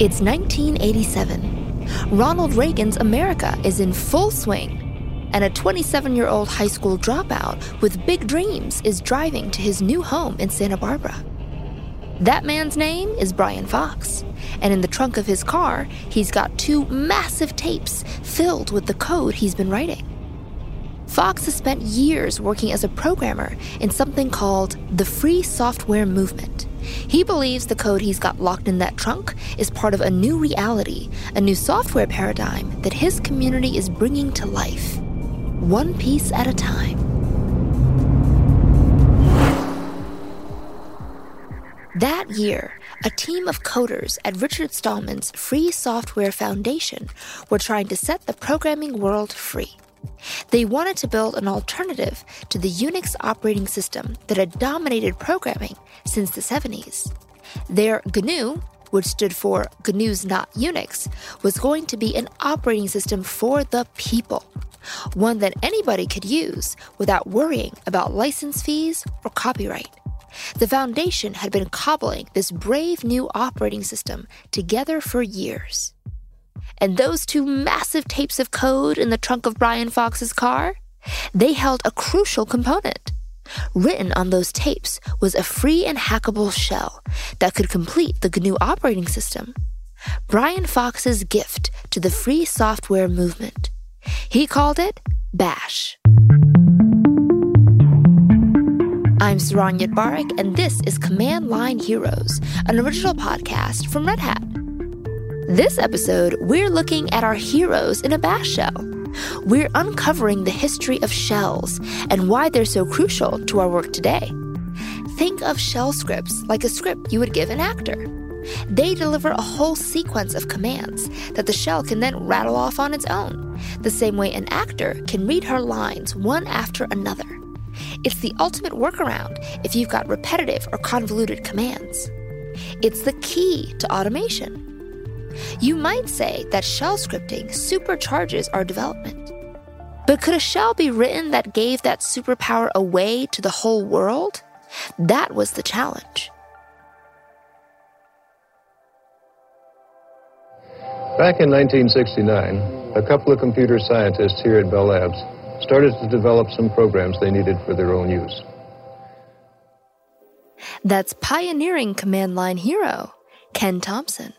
It's 1987. Ronald Reagan's America is in full swing, and a 27 year old high school dropout with big dreams is driving to his new home in Santa Barbara. That man's name is Brian Fox, and in the trunk of his car, he's got two massive tapes filled with the code he's been writing. Fox has spent years working as a programmer in something called the Free Software Movement. He believes the code he's got locked in that trunk is part of a new reality, a new software paradigm that his community is bringing to life, one piece at a time. That year, a team of coders at Richard Stallman's Free Software Foundation were trying to set the programming world free. They wanted to build an alternative to the Unix operating system that had dominated programming since the 70s. Their GNU, which stood for GNU's Not Unix, was going to be an operating system for the people, one that anybody could use without worrying about license fees or copyright. The Foundation had been cobbling this brave new operating system together for years. And those two massive tapes of code in the trunk of Brian Fox's car, they held a crucial component. Written on those tapes was a free and hackable shell that could complete the GNU operating system. Brian Fox's gift to the free software movement. He called it Bash. I'm Saron Yitbarek, and this is Command Line Heroes, an original podcast from Red Hat. This episode, we're looking at our heroes in a bash shell. We're uncovering the history of shells and why they're so crucial to our work today. Think of shell scripts like a script you would give an actor. They deliver a whole sequence of commands that the shell can then rattle off on its own, the same way an actor can read her lines one after another. It's the ultimate workaround if you've got repetitive or convoluted commands. It's the key to automation. You might say that shell scripting supercharges our development. But could a shell be written that gave that superpower away to the whole world? That was the challenge. Back in 1969, a couple of computer scientists here at Bell Labs started to develop some programs they needed for their own use. That's pioneering command line hero, Ken Thompson.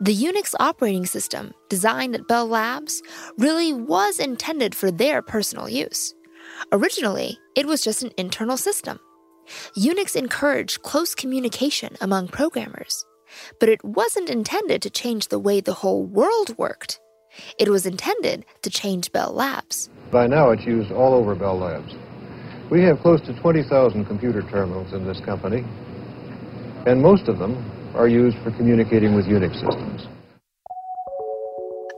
The Unix operating system, designed at Bell Labs, really was intended for their personal use. Originally, it was just an internal system. Unix encouraged close communication among programmers, but it wasn't intended to change the way the whole world worked. It was intended to change Bell Labs. By now, it's used all over Bell Labs. We have close to 20,000 computer terminals in this company, and most of them are used for communicating with Unix systems.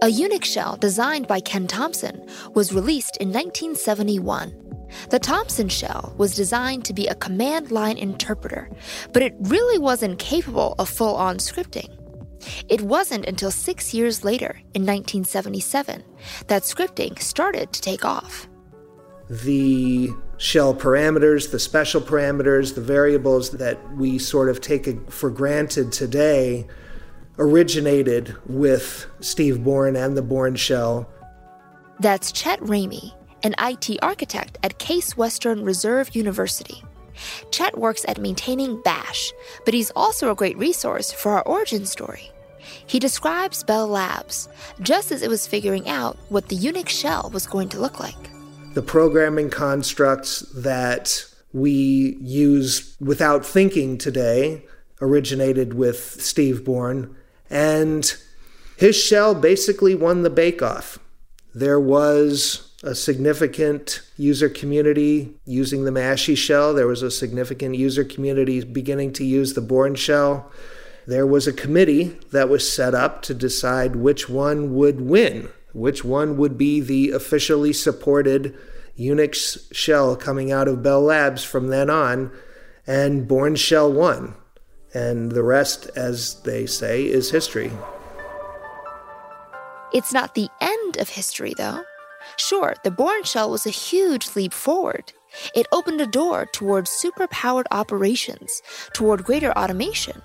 A Unix shell designed by Ken Thompson was released in 1971. The Thompson shell was designed to be a command line interpreter, but it really wasn't capable of full on scripting. It wasn't until six years later, in 1977, that scripting started to take off. The shell parameters, the special parameters, the variables that we sort of take for granted today originated with Steve Bourne and the Bourne shell. That's Chet Ramey, an IT architect at Case Western Reserve University. Chet works at maintaining Bash, but he's also a great resource for our origin story. He describes Bell Labs just as it was figuring out what the Unix shell was going to look like the programming constructs that we use without thinking today originated with Steve Bourne, and his shell basically won the bake-off. There was a significant user community using the Mashey shell. There was a significant user community beginning to use the Bourne shell. There was a committee that was set up to decide which one would win which one would be the officially supported Unix shell coming out of Bell Labs from then on, and Bourne Shell 1. And the rest, as they say, is history. It's not the end of history, though. Sure, the Bourne Shell was a huge leap forward. It opened a door toward superpowered operations, toward greater automation.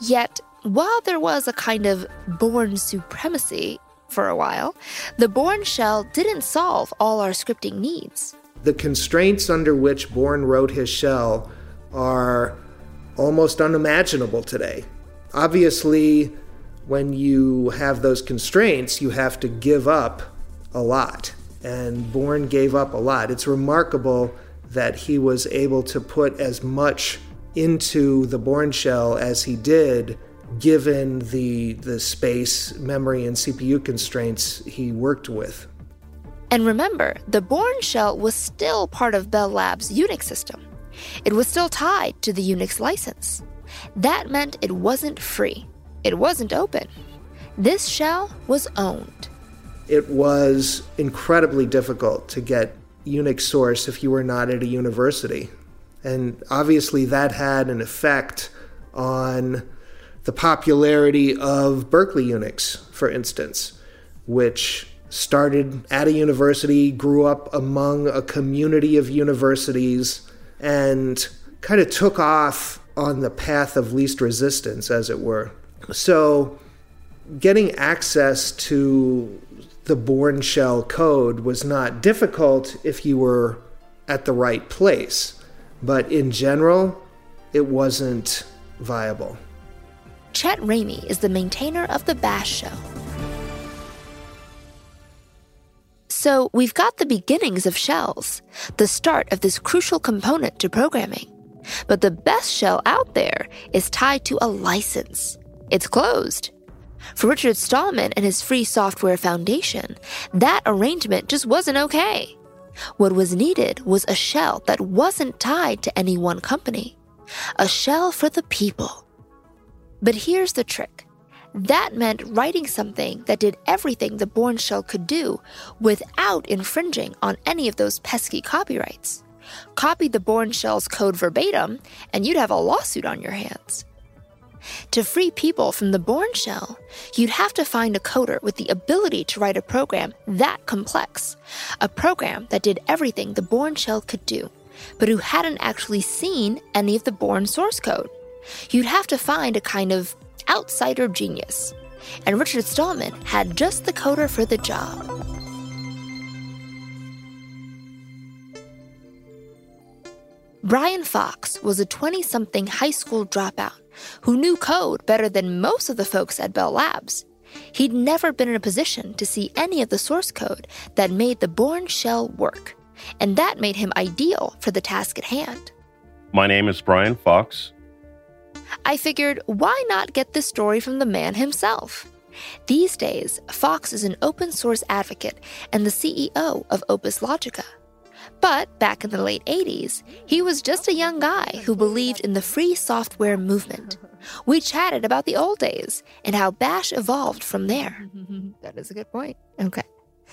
Yet, while there was a kind of Bourne supremacy for a while, the Bourne shell didn't solve all our scripting needs. The constraints under which Bourne wrote his shell are almost unimaginable today. Obviously, when you have those constraints, you have to give up a lot. And Bourne gave up a lot. It's remarkable that he was able to put as much into the Bourne shell as he did given the the space, memory and CPU constraints he worked with. And remember, the Bourne shell was still part of Bell Labs' Unix system. It was still tied to the Unix license. That meant it wasn't free. It wasn't open. This shell was owned. It was incredibly difficult to get Unix source if you were not at a university. And obviously, that had an effect on the popularity of Berkeley Unix, for instance, which started at a university, grew up among a community of universities, and kind of took off on the path of least resistance, as it were. So, getting access to the Bourne shell code was not difficult if you were at the right place, but in general, it wasn't viable. Chet Ramey is the maintainer of the Bash shell. So we've got the beginnings of shells, the start of this crucial component to programming. But the best shell out there is tied to a license. It's closed. For Richard Stallman and his Free Software Foundation, that arrangement just wasn't okay. What was needed was a shell that wasn't tied to any one company, a shell for the people. But here's the trick that meant writing something that did everything the Bourne shell could do without infringing on any of those pesky copyrights. Copy the Bourne shell's code verbatim, and you'd have a lawsuit on your hands. To free people from the Bourne shell, you'd have to find a coder with the ability to write a program that complex, a program that did everything the Bourne shell could do, but who hadn't actually seen any of the Bourne source code. You'd have to find a kind of outsider genius. And Richard Stallman had just the coder for the job. Brian Fox was a 20 something high school dropout who knew code better than most of the folks at Bell Labs. He'd never been in a position to see any of the source code that made the Bourne shell work, and that made him ideal for the task at hand. My name is Brian Fox. I figured, why not get this story from the man himself? These days, Fox is an open source advocate and the CEO of Opus Logica. But back in the late 80s, he was just a young guy who believed in the free software movement. We chatted about the old days and how Bash evolved from there. that is a good point. Okay.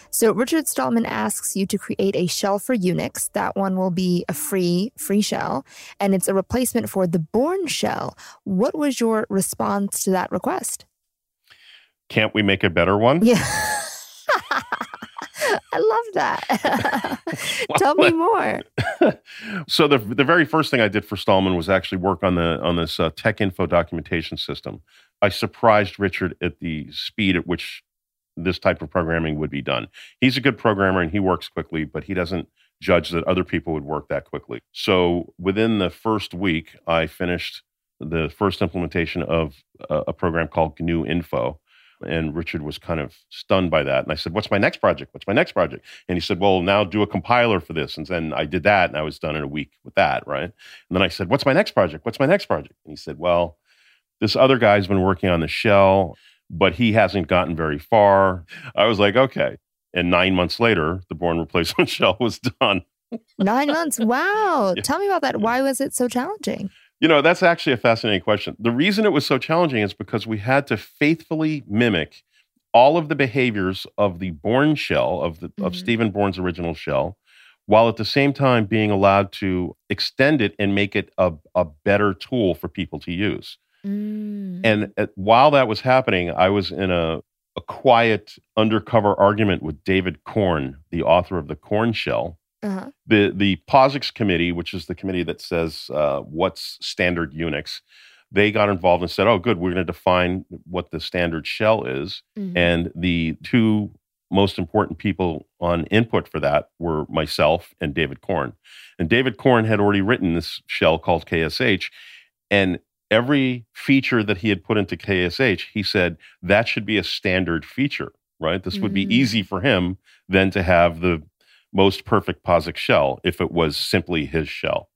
So Richard Stallman asks you to create a shell for Unix. That one will be a free free shell and it's a replacement for the Bourne shell. What was your response to that request? Can't we make a better one? Yeah. I love that. Tell me more. so the the very first thing I did for Stallman was actually work on the on this uh, Texinfo documentation system. I surprised Richard at the speed at which this type of programming would be done. He's a good programmer and he works quickly, but he doesn't judge that other people would work that quickly. So within the first week, I finished the first implementation of a, a program called GNU Info and Richard was kind of stunned by that. And I said, What's my next project? What's my next project? And he said, Well, now do a compiler for this. And then I did that and I was done in a week with that, right? And then I said, What's my next project? What's my next project? And he said, Well, this other guy's been working on the shell, but he hasn't gotten very far. I was like, Okay. And nine months later, the Bourne replacement shell was done. Nine months. Wow. Yeah. Tell me about that. Why was it so challenging? You know, that's actually a fascinating question. The reason it was so challenging is because we had to faithfully mimic all of the behaviors of the Bourne shell, of, the, mm-hmm. of Stephen Bourne's original shell, while at the same time being allowed to extend it and make it a, a better tool for people to use. Mm. And at, while that was happening, I was in a, a quiet undercover argument with David Korn, the author of the Korn shell, uh-huh. The the POSIX committee, which is the committee that says uh, what's standard Unix, they got involved and said, "Oh, good, we're going to define what the standard shell is." Mhm. And the two most important people on input for that were myself and David Korn. And David Korn had already written this shell called KSH, and every feature that he had put into KSH, he said that should be a standard feature, right? This would be Mm. easy for him then to have the most perfect POSIX shell if it was simply his shell.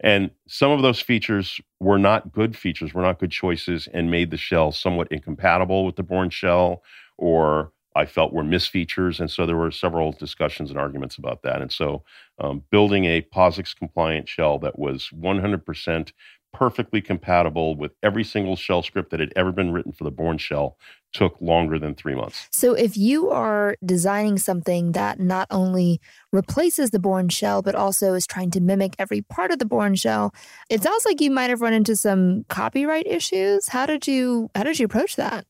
And some of those features were not good features, were not good choices, and made the shell somewhat incompatible with the Bourne shell, or I felt were misfeatures. And so there were several discussions and arguments about that. And so um, building a POSIX compliant shell that was 100% perfectly compatible with every single shell script that had ever been written for the Bourne shell took longer than three months. So if you are designing something that not only replaces the Bourne shell, but also is trying to mimic every part of the Bourne shell, it sounds like you might have run into some copyright issues. How did you how did you approach that?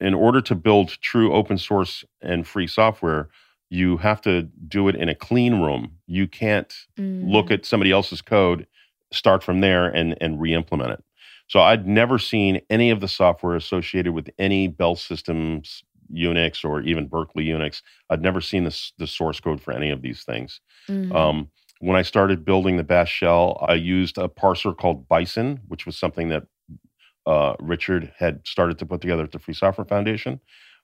in order to build true open source and free software, you have to do it in a clean room. You can't look mm. at somebody else's code, start from there, and and re-implement it. So I'd never seen any of the software associated with any Bell Systems Unix or even Berkeley Unix. I'd never seen this the source code for any of these things. Mhm. Um, when I started building the Bash shell, I used a parser called Bison, which was something that uh, Richard had started to put together at the Free Software Foundation,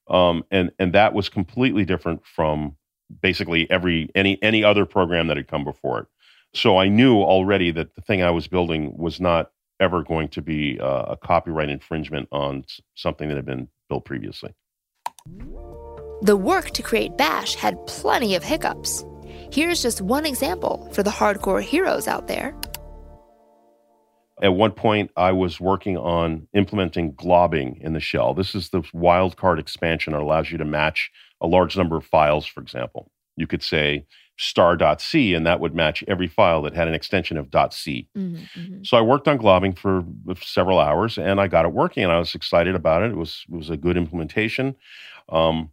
um, and and that was completely different from basically every any any other program that had come before it. So I knew already that the thing I was building was not ever going to be uh, a copyright infringement on something that had been built previously. The work to create Bash had plenty of hiccups. Here's just one example for the hardcore heroes out there. At one point, I was working on implementing globbing in the shell. This is the wildcard expansion that allows you to match a large number of files, for example. You could say star.c, and that would match every file that had an extension of .c. Mhm, mhm. So I worked on globbing for several hours, and I got it working, and I was excited about it. It was it was a good implementation. Um,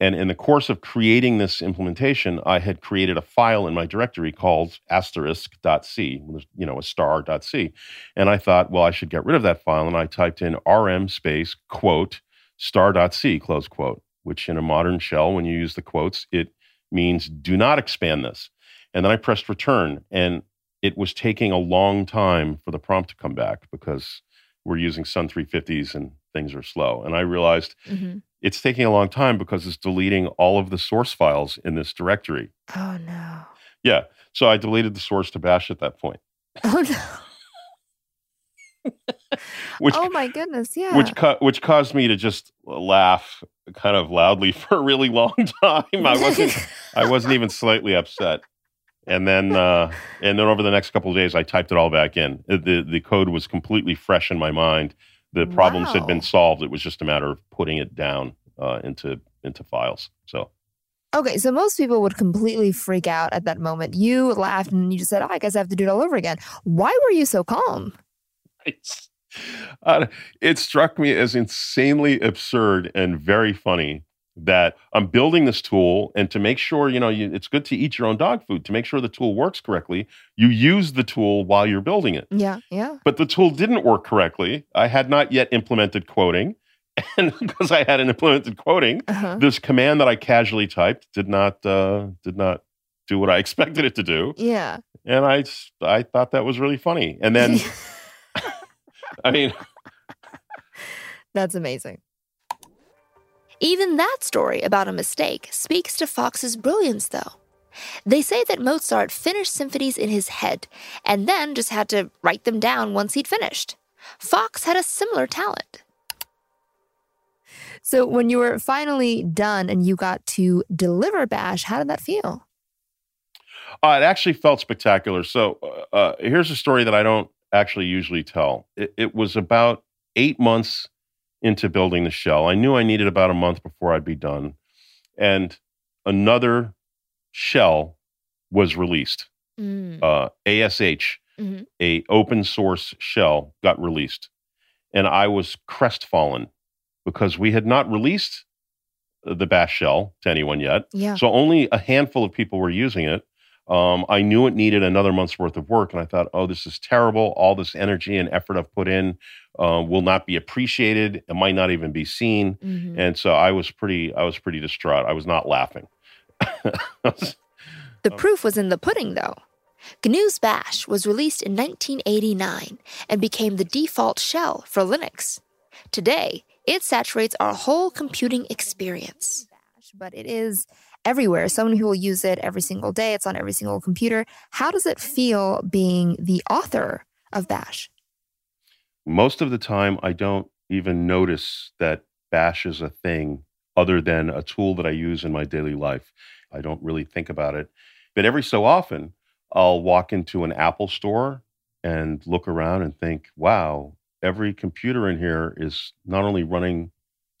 and in the course of creating this implementation, I had created a file in my directory called asterisk.c, you know, a star.c. And I thought, well, I should get rid of that file. And I typed in rm space quote star.c, close quote, which in a modern shell, when you use the quotes, it means do not expand this. And then I pressed return, and it was taking a long time for the prompt to come back because we're using Sun 350s and things are slow. And I realized Mhm. it's taking a long time because it's deleting all of the source files in this directory. Oh no. Yeah. So I deleted the source to bash at that point, Oh no. Which oh my goodness. Yeah. which which caused me to just laugh kind of loudly for a really long time. I wasn't I wasn't even slightly upset. And then uh, and then over the next couple of days, I typed it all back in. Uh, the The code was completely fresh in my mind. The problems had been solved. It was just a matter of putting it down uh, into into files. So Okay, so most people would completely freak out at that moment. You laughed and you just said, oh, I guess I have to do it all over again. Why were you so calm? It's, uh, it struck me as insanely absurd and very funny that I'm building this tool, and to make sure you know you, it's good to eat your own dog food. To make sure the tool works correctly, you use the tool while you're building it. Yeah, yeah. But the tool didn't work correctly. I had not yet implemented quoting, and because I hadn't implemented quoting, Uh-huh. this command that I casually typed did not uh, did not do what I expected it to do, Yeah. and I I thought that was really funny. And then I mean. That's amazing. Even that story about a mistake speaks to Fox's brilliance, though. They say that Mozart finished symphonies in his head and then just had to write them down once he'd finished. Fox had a similar talent. So when you were finally done and you got to deliver Bash, how did that feel? Uh, it actually felt spectacular. So uh, uh, here's a story that I don't actually usually tell. It, it was about eight months into building the shell. I knew I needed about a month before I'd be done, and another shell was released. Mm. Uh, ASH, Mhm. a open source shell, got released, and I was crestfallen because we had not released the Bash shell to anyone yet. Yeah. So only a handful of people were using it. Um, I knew it needed another month's worth of work, and I thought, oh, this is terrible. All this energy and effort I've put in uh, will not be appreciated. It might not even be seen. Mhm. And so I was pretty, I was pretty distraught. I was not laughing. The proof was in the pudding, though. GNU's Bash was released in 1989 and became the default shell for Linux. Today, it saturates our whole computing experience. But it is everywhere. Someone who will use it every single day. It's on every single computer. How does it feel being the author of Bash? Most of the time, I don't even notice that Bash is a thing other than a tool that I use in my daily life. I don't really think about it. But every so often, I'll walk into an Apple store and look around and think, wow, every computer in here is not only running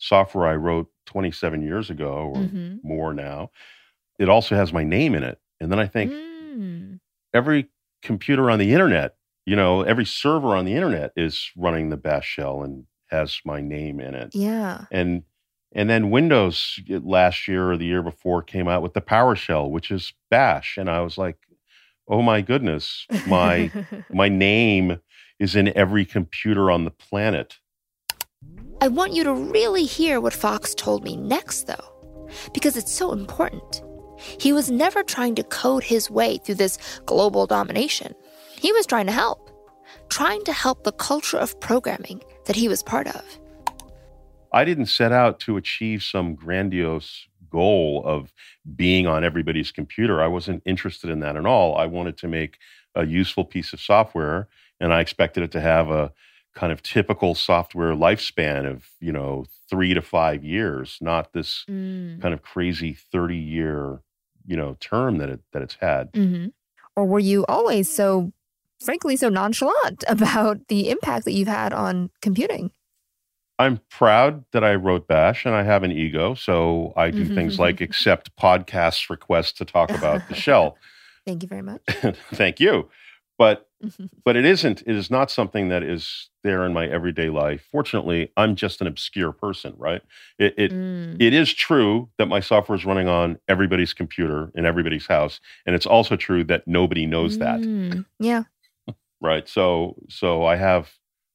software I wrote 27 years ago or Mhm. more now, it also has my name in it. And then I think, Mm. every computer on the internet, you know, every server on the internet is running the bash shell and has my name in it. Yeah. And and then Windows uh, last year or the year before came out with the PowerShell, which is bash and I was like, "Oh my goodness, my my name is in every computer on the planet." I want you to really hear what Fox told me next, though, because it's so important. He was never trying to code his way through this global domination. He was trying to help, trying to help the culture of programming that he was part of. I didn't set out to achieve some grandiose goal of being on everybody's computer. I wasn't interested in that at all. I wanted to make a useful piece of software and I expected it to have a kind of typical software lifespan of, you know, 3 to 5 years, not this Mm. kind of crazy 30 year, you know, term that it that it's had. hmm Or were you always so, frankly, so nonchalant about the impact that you've had on computing? I'm proud that I wrote Bash and I have an ego, so I do things like accept podcast requests to talk about the shell. Thank you very much. Thank you. But but it isn't it is not something that is there in my everyday life. Fortunately, I'm just an obscure person, right? It it, Mm. it is true that my software is running on everybody's computer in everybody's house, and it's also true that nobody knows that, Mm. Yeah. right? So so I have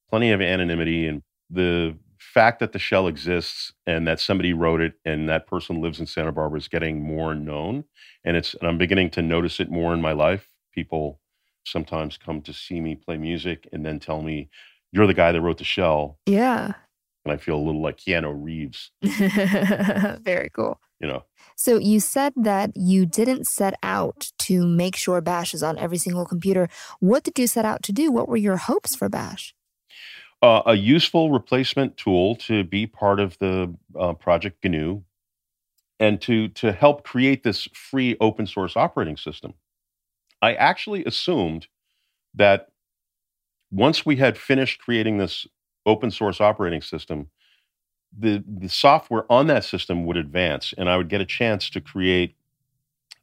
plenty of anonymity and the fact that the shell exists and that somebody wrote it and that person lives in Santa Barbara is getting more known and it's and I'm beginning to notice it more in my life. People sometimes come to see me play music and then tell me you're the guy that wrote the shell Yeah. and I feel a little like Keanu Reeves, very cool. you know. So you said that you didn't set out to make sure Bash is on every single computer. What did you set out to do? What were your hopes for Bash? Uh, a useful replacement tool to be part of the uh, project GNU and to to help create this free open source operating system. I actually assumed that once we had finished creating this open source operating system, the the software on that system would advance, and I would get a chance to create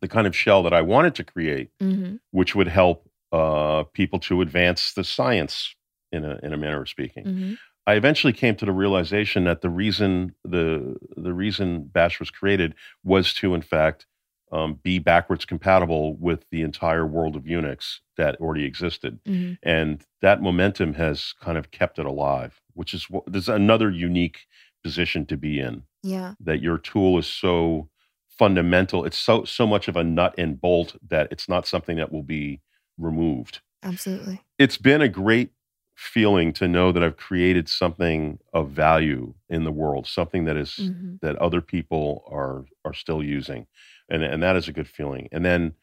the kind of shell that I wanted to create, Mm-hmm. which would help uh, people to advance the science in a in a manner of speaking. Mm-hmm. I eventually came to the realization that the reason the the reason Bash was created was to, in fact, um, be backwards compatible with the entire world of Unix that already existed, Mm-hmm. and that momentum has kind of kept it alive. Which is what there's another unique position to be in. Yeah. That your tool is so fundamental, it's so so much of a nut and bolt that it's not something that will be removed Absolutely. it's been a great feeling to know that I've created something of value in the world, something that is Mhm. that other people are are still using, and and that is a good feeling. And then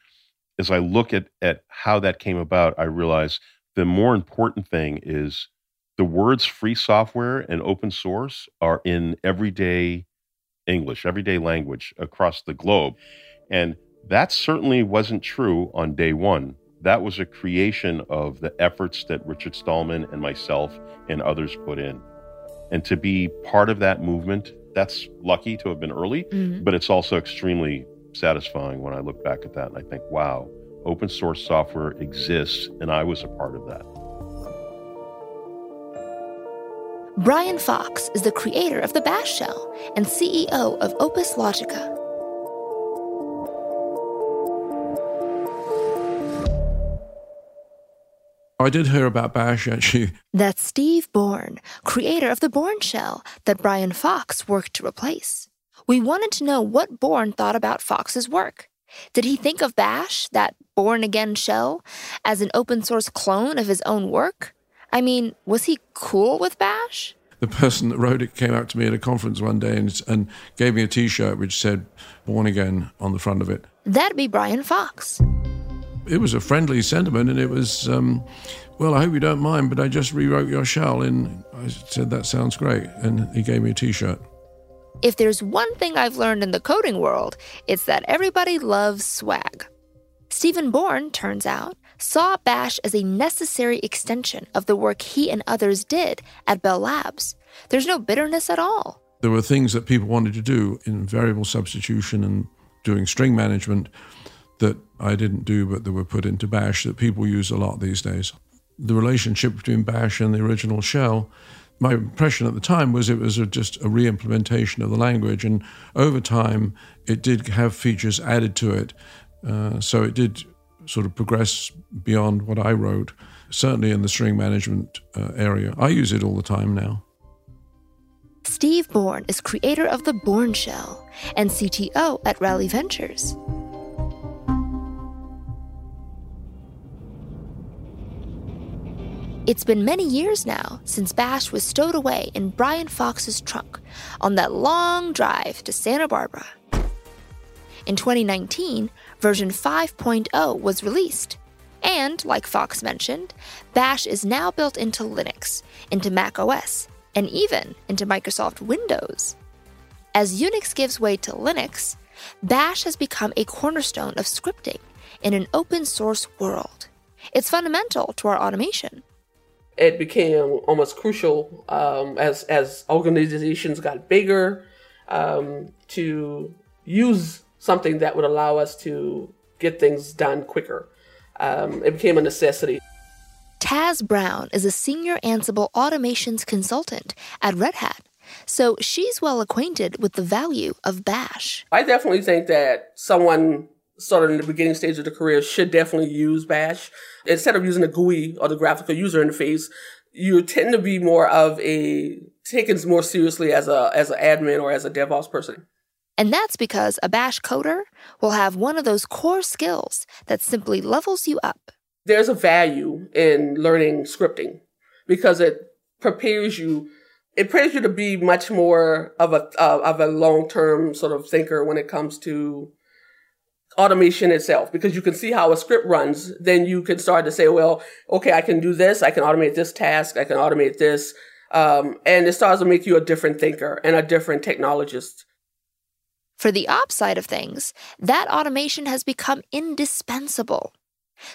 as I look at at how that came about, I realize the more important thing is the words free software and open source are in everyday English, everyday language across the globe. And that certainly wasn't true on day one. That was a creation of the efforts that Richard Stallman and myself and others put in. And to be part of that movement, that's lucky to have been early, Mhm. but it's also extremely satisfying when I look back at that and I think, wow, open source software exists and I was a part of that. Brian Fox is the creator of the Bash Shell and CEO of Opus Logica. I did hear about Bash actually. That's Steve Bourne, creator of the Bourne shell that Brian Fox worked to replace. We wanted to know what Bourne thought about Fox's work. Did he think of Bash, that born again shell, as an open source clone of his own work? I mean, was he cool with Bash? The person that wrote it came out to me at a conference one day and, and gave me a t shirt which said born again on the front of it. That'd be Brian Fox. It was a friendly sentiment and it was, um, well, I hope you don't mind, but I just rewrote your shell. And I said, that sounds great. And he gave me a t shirt. If there's one thing I've learned in the coding world, it's that everybody loves swag. Stephen Bourne, turns out, saw Bash as a necessary extension of the work he and others did at Bell Labs. There's no bitterness at all. There were things that people wanted to do in variable substitution and doing string management that I didn't do, but that were put into Bash that people use a lot these days. The relationship between Bash and the original shell my impression at the time was it was a, just a re implementation of the language. And over time, it did have features added to it. Uh, so it did sort of progress beyond what I wrote, certainly in the string management uh, area. I use it all the time now. Steve Bourne is creator of the Bourne Shell and CTO at Rally Ventures. It's been many years now since Bash was stowed away in Brian Fox's trunk on that long drive to Santa Barbara. In 2019, version 5.0 was released. And, like Fox mentioned, Bash is now built into Linux, into Mac OS, and even into Microsoft Windows. As Unix gives way to Linux, Bash has become a cornerstone of scripting in an open source world. It's fundamental to our automation it became almost crucial um, as as organizations got bigger um, to use something that would allow us to get things done quicker. Um, it became a necessity. Taz Brown is a senior Ansible automations consultant at Red Hat, so she's well acquainted with the value of Bash. I definitely think that someone sort of in the beginning stage of the career should definitely use Bash. Instead of using the GUI or the graphical user interface, you tend to be more of a taken more seriously as a as an admin or as a DevOps person. And that's because a Bash coder will have one of those core skills that simply levels you up. There's a value in learning scripting because it prepares you it prepares you to be much more of a uh, of a long-term sort of thinker when it comes to automation itself. Because you can see how a script runs then you can start to say well okay i can do this i can automate this task i can automate this. Um, and it starts to make you a different thinker and a different technologist. For the ops side of things that automation has become indispensable.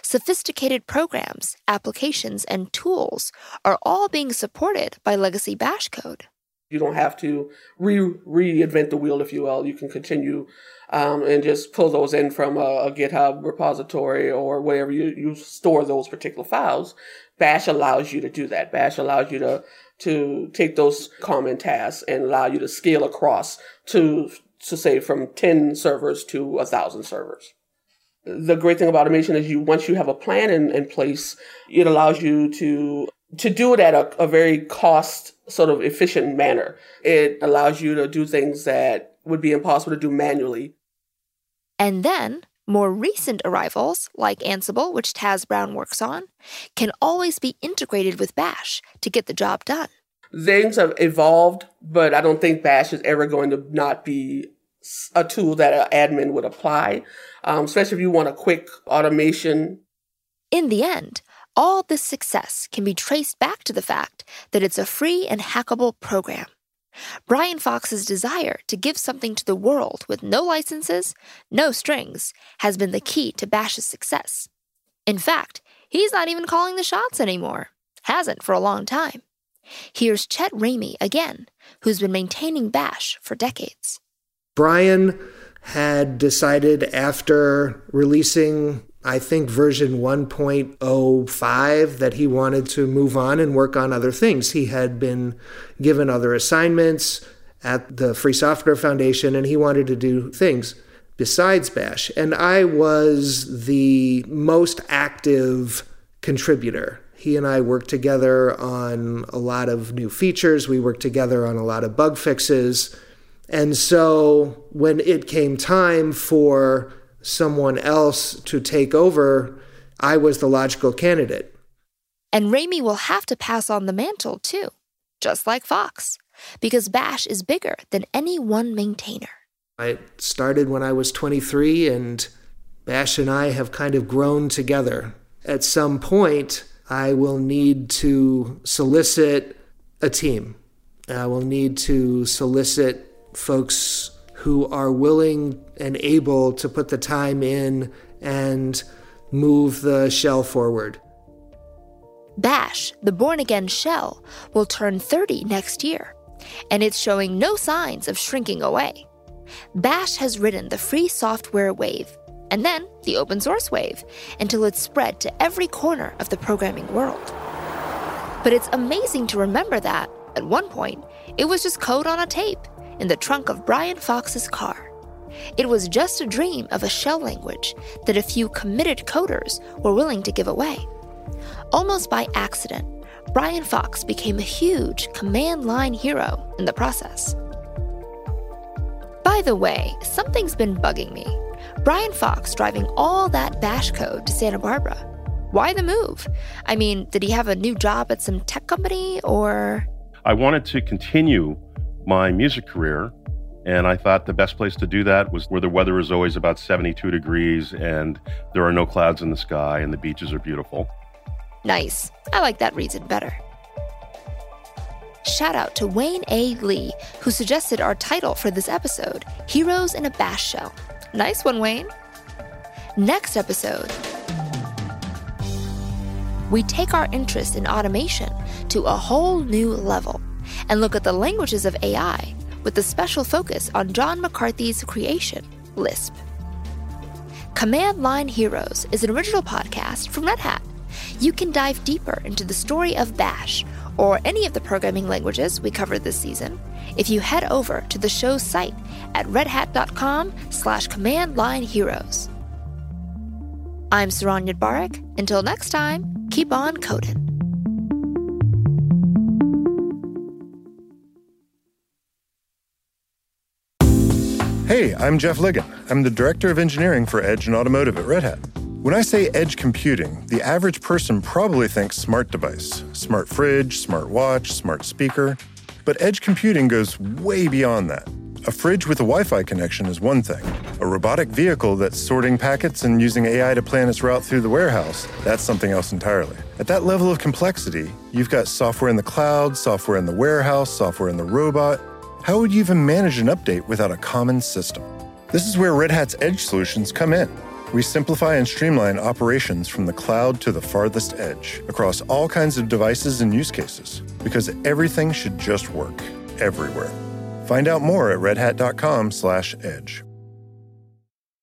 Sophisticated programs applications and tools are all being supported by legacy bash code you don't have to re reinvent the wheel if you will you can continue um, and just pull those in from a, a, GitHub repository or wherever you, you store those particular files. Bash allows you to do that. Bash allows you to to take those common tasks and allow you to scale across to to say from 10 servers to a thousand servers. The great thing about automation is you once you have a plan in, in place, it allows you to to do it at a, a very cost sort of efficient manner. It allows you to do things that would be impossible to do manually and then, more recent arrivals, like Ansible, which Taz Brown works on, can always be integrated with Bash to get the job done. Things have evolved, but I don't think Bash is ever going to not be a tool that an admin would apply, um, especially if you want a quick automation. In the end, all this success can be traced back to the fact that it's a free and hackable program. Brian Fox's desire to give something to the world with no licenses, no strings, has been the key to Bash's success. In fact, he's not even calling the shots anymore. Hasn't for a long time. Here's Chet Ramey again, who's been maintaining Bash for decades. Brian had decided after releasing I think version 1.05 that he wanted to move on and work on other things. He had been given other assignments at the Free Software Foundation and he wanted to do things besides Bash. And I was the most active contributor. He and I worked together on a lot of new features. We worked together on a lot of bug fixes. And so when it came time for someone else to take over, I was the logical candidate. And Ramey will have to pass on the mantle too, just like Fox, because Bash is bigger than any one maintainer. I started when I was 23, and Bash and I have kind of grown together. At some point, I will need to solicit a team. I will need to solicit folks who are willing and able to put the time in and move the shell forward. Bash, the born again shell, will turn 30 next year, and it's showing no signs of shrinking away. Bash has ridden the free software wave and then the open source wave until it's spread to every corner of the programming world. But it's amazing to remember that, at one point, it was just code on a tape in the trunk of Brian Fox's car. It was just a dream of a shell language that a few committed coders were willing to give away. Almost by accident, Brian Fox became a huge command line hero in the process. By the way, something's been bugging me. Brian Fox driving all that bash code to Santa Barbara. Why the move? I mean, did he have a new job at some tech company or? I wanted to continue my music career. And I thought the best place to do that was where the weather is always about 72 degrees and there are no clouds in the sky and the beaches are beautiful. Nice. I like that reason better. Shout out to Wayne A. Lee, who suggested our title for this episode Heroes in a Bash Shell. Nice one, Wayne. Next episode, we take our interest in automation to a whole new level and look at the languages of AI with a special focus on John McCarthy's creation, Lisp. Command Line Heroes is an original podcast from Red Hat. You can dive deeper into the story of Bash or any of the programming languages we covered this season if you head over to the show's site at redhat.com slash command line heroes. I'm Saron Yitbarek. Until next time, keep on coding. Hey, I'm Jeff Ligon. I'm the Director of Engineering for Edge and Automotive at Red Hat. When I say edge computing, the average person probably thinks smart device, smart fridge, smart watch, smart speaker. But edge computing goes way beyond that. A fridge with a Wi Fi connection is one thing. A robotic vehicle that's sorting packets and using AI to plan its route through the warehouse, that's something else entirely. At that level of complexity, you've got software in the cloud, software in the warehouse, software in the robot, how would you even manage an update without a common system? This is where Red Hat's Edge solutions come in. We simplify and streamline operations from the cloud to the farthest edge across all kinds of devices and use cases because everything should just work everywhere. Find out more at redhat.com/edge.